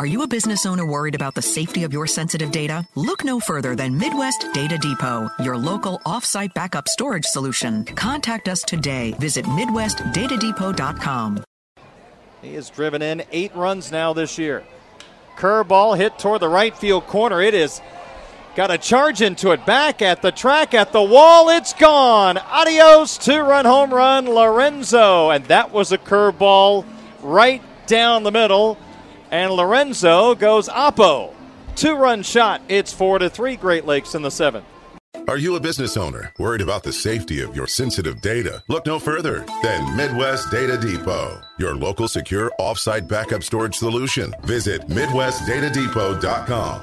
Are you a business owner worried about the safety of your sensitive data? Look no further than Midwest Data Depot, your local offsite backup storage solution. Contact us today. Visit MidwestDataDepot.com. He has driven in eight runs now this year. Curveball hit toward the right field corner. It is got a charge into it. Back at the track, at the wall. It's gone. Adios. Two run home run, Lorenzo. And that was a curveball right down the middle. And Lorenzo goes oppo. Two run shot. It's four to three Great Lakes in the seventh. Are you a business owner worried about the safety of your sensitive data? Look no further than Midwest Data Depot, your local secure offsite backup storage solution. Visit MidwestDataDepot.com.